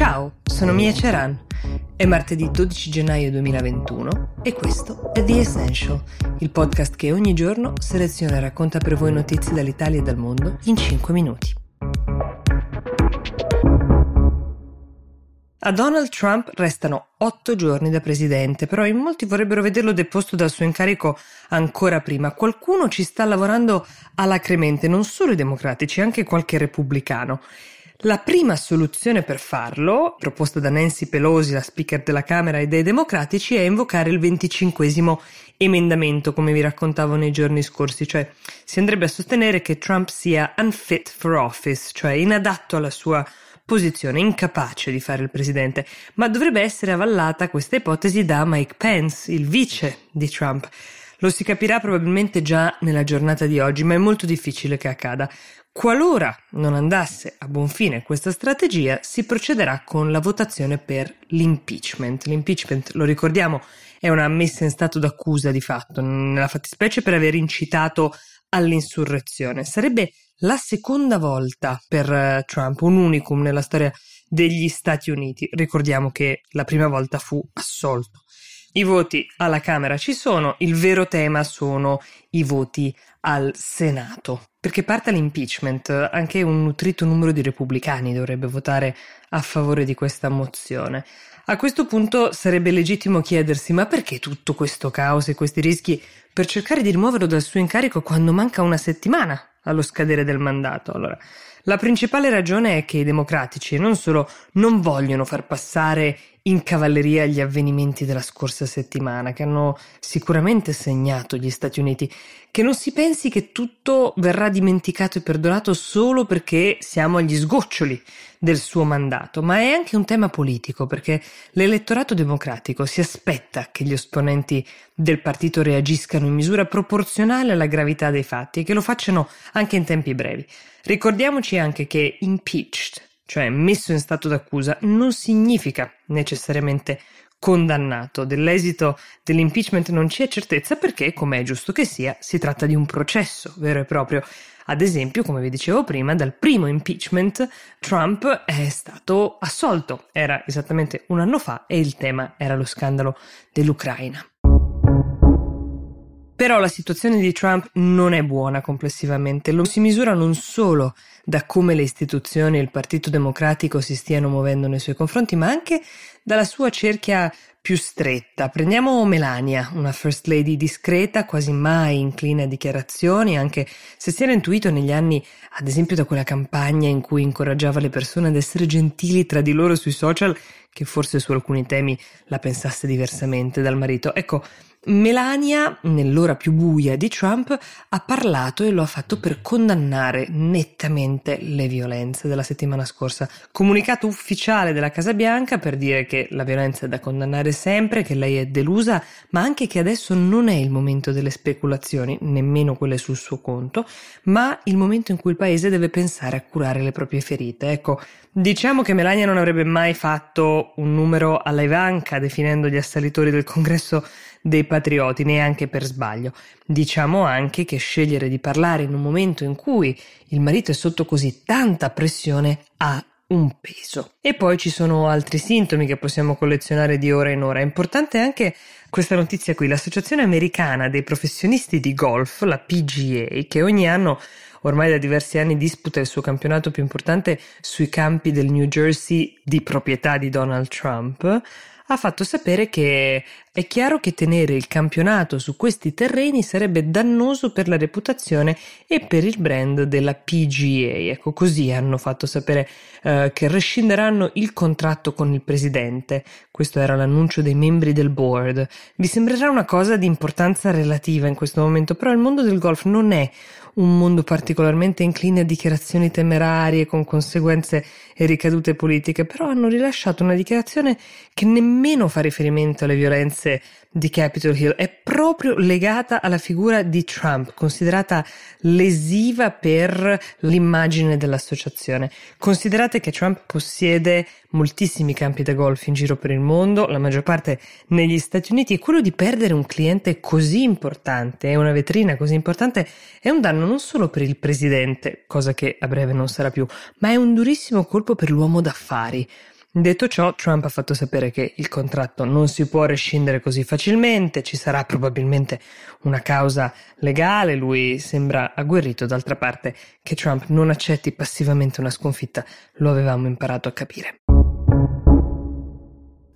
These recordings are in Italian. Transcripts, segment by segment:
Ciao, sono Mia Ceran. È martedì 12 gennaio 2021 e questo è The Essential, il podcast che ogni giorno seleziona e racconta per voi notizie dall'Italia e dal mondo in 5 minuti. A Donald Trump restano otto giorni da presidente, però in molti vorrebbero vederlo deposto dal suo incarico ancora prima. Qualcuno ci sta lavorando alacremente, non solo i democratici, anche qualche repubblicano. La prima soluzione per farlo, proposta da Nancy Pelosi, la speaker della Camera e dei democratici, è invocare il venticinquesimo emendamento, come vi raccontavo nei giorni scorsi, cioè si andrebbe a sostenere che Trump sia unfit for office, cioè inadatto alla sua posizione incapace di fare il presidente, ma dovrebbe essere avvallata questa ipotesi da Mike Pence, il vice di Trump. Lo si capirà probabilmente già nella giornata di oggi, ma è molto difficile che accada. Qualora non andasse a buon fine questa strategia, si procederà con la votazione per l'impeachment. L'impeachment, lo ricordiamo, è una messa in stato d'accusa di fatto, nella fattispecie per aver incitato all'insurrezione. Sarebbe la seconda volta per eh, Trump, un unicum nella storia degli Stati Uniti. Ricordiamo che la prima volta fu assolto. I voti alla Camera ci sono, il vero tema sono i voti al Senato. Perché parte l'impeachment, anche un nutrito numero di repubblicani dovrebbe votare a favore di questa mozione. A questo punto sarebbe legittimo chiedersi ma perché tutto questo caos e questi rischi per cercare di rimuoverlo dal suo incarico quando manca una settimana allo scadere del mandato. Allora, la principale ragione è che i democratici non solo non vogliono far passare in cavalleria gli avvenimenti della scorsa settimana, che hanno sicuramente segnato gli Stati Uniti, che non si pensi che tutto verrà dimenticato e perdonato solo perché siamo agli sgoccioli del suo mandato, ma è anche un tema politico, perché l'elettorato democratico si aspetta che gli esponenti del partito reagiscano in misura proporzionale alla gravità dei fatti e che lo facciano anche in tempi brevi. Ricordiamoci anche che impeached, cioè messo in stato d'accusa, non significa necessariamente condannato. Dell'esito dell'impeachment non c'è certezza perché, come è giusto che sia, si tratta di un processo vero e proprio. Ad esempio, come vi dicevo prima, dal primo impeachment Trump è stato assolto. Era esattamente un anno fa e il tema era lo scandalo dell'Ucraina. Però la situazione di Trump non è buona complessivamente, lo si misura non solo da come le istituzioni e il Partito Democratico si stiano muovendo nei suoi confronti, ma anche dalla sua cerchia più stretta. Prendiamo Melania, una First Lady discreta, quasi mai incline a dichiarazioni, anche se si era intuito negli anni, ad esempio da quella campagna in cui incoraggiava le persone ad essere gentili tra di loro sui social, che forse su alcuni temi la pensasse diversamente dal marito. Ecco, Melania, nell'ora più buia di Trump, ha parlato e lo ha fatto per condannare nettamente le violenze della settimana scorsa. Comunicato ufficiale della Casa Bianca per dire che la violenza è da condannare sempre, che lei è delusa, ma anche che adesso non è il momento delle speculazioni, nemmeno quelle sul suo conto, ma il momento in cui il paese deve pensare a curare le proprie ferite. Ecco, diciamo che Melania non avrebbe mai fatto un numero alla Ivanka definendo gli assalitori del congresso dei patrioti, neanche per sbaglio. Diciamo anche che scegliere di parlare in un momento in cui il marito è sotto così tanta pressione ha un peso. E poi ci sono altri sintomi che possiamo collezionare di ora in ora. È importante anche questa notizia qui, l'Associazione Americana dei Professionisti di Golf, la PGA, che ogni anno ormai da diversi anni disputa il suo campionato più importante sui campi del New Jersey di proprietà di Donald Trump, ha fatto sapere che è chiaro che tenere il campionato su questi terreni sarebbe dannoso per la reputazione e per il brand della PGA. Ecco, così hanno fatto sapere eh, che rescinderanno il contratto con il presidente. Questo era l'annuncio dei membri del board. Vi sembrerà una cosa di importanza relativa in questo momento, però il mondo del golf non è un mondo particolarmente incline a dichiarazioni temerarie con conseguenze e ricadute politiche, però hanno rilasciato una dichiarazione che nemmeno fa riferimento alle violenze di Capitol Hill, è proprio legata alla figura di Trump, considerata lesiva per l'immagine dell'associazione. Considerate che Trump possiede moltissimi campi da golf in giro per il mondo, la maggior parte negli Stati Uniti, e quello di perdere un cliente così importante e una vetrina così importante è un danno non solo per il presidente, cosa che a breve non sarà più, ma è un durissimo colpo per l'uomo d'affari Detto ciò, Trump ha fatto sapere che il contratto non si può rescindere così facilmente, ci sarà probabilmente una causa legale, lui sembra agguerrito, d'altra parte che Trump non accetti passivamente una sconfitta lo avevamo imparato a capire.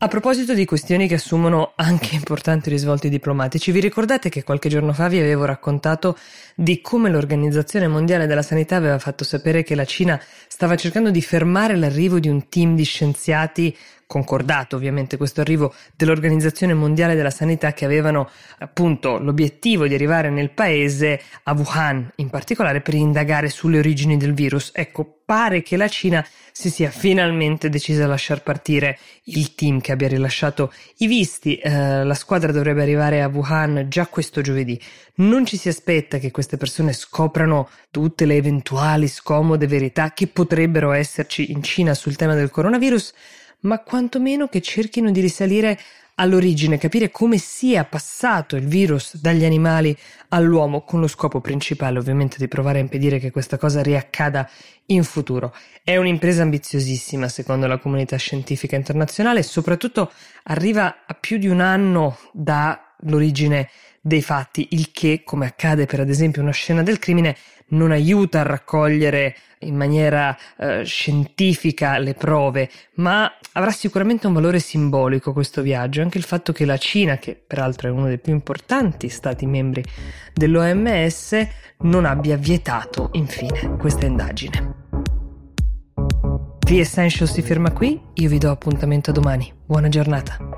A proposito di questioni che assumono anche importanti risvolti diplomatici, vi ricordate che qualche giorno fa vi avevo raccontato di come l'Organizzazione Mondiale della Sanità aveva fatto sapere che la Cina stava cercando di fermare l'arrivo di un team di scienziati concordato ovviamente questo arrivo dell'Organizzazione Mondiale della Sanità che avevano appunto l'obiettivo di arrivare nel paese a Wuhan in particolare per indagare sulle origini del virus. Ecco, pare che la Cina si sia finalmente decisa a lasciar partire il team che abbia rilasciato i visti. Eh, la squadra dovrebbe arrivare a Wuhan già questo giovedì. Non ci si aspetta che queste persone scoprano tutte le eventuali scomode verità che potrebbero esserci in Cina sul tema del coronavirus, ma quantomeno che cerchino di risalire all'origine, capire come sia passato il virus dagli animali all'uomo, con lo scopo principale ovviamente di provare a impedire che questa cosa riaccada in futuro. È un'impresa ambiziosissima secondo la comunità scientifica internazionale e soprattutto arriva a più di un anno dall'origine dei fatti, il che, come accade per ad esempio una scena del crimine, non aiuta a raccogliere in maniera eh, scientifica le prove, ma avrà sicuramente un valore simbolico questo viaggio, anche il fatto che la Cina, che peraltro è uno dei più importanti stati membri dell'OMS, non abbia vietato infine questa indagine. The Essential si ferma qui, io vi do appuntamento domani. Buona giornata.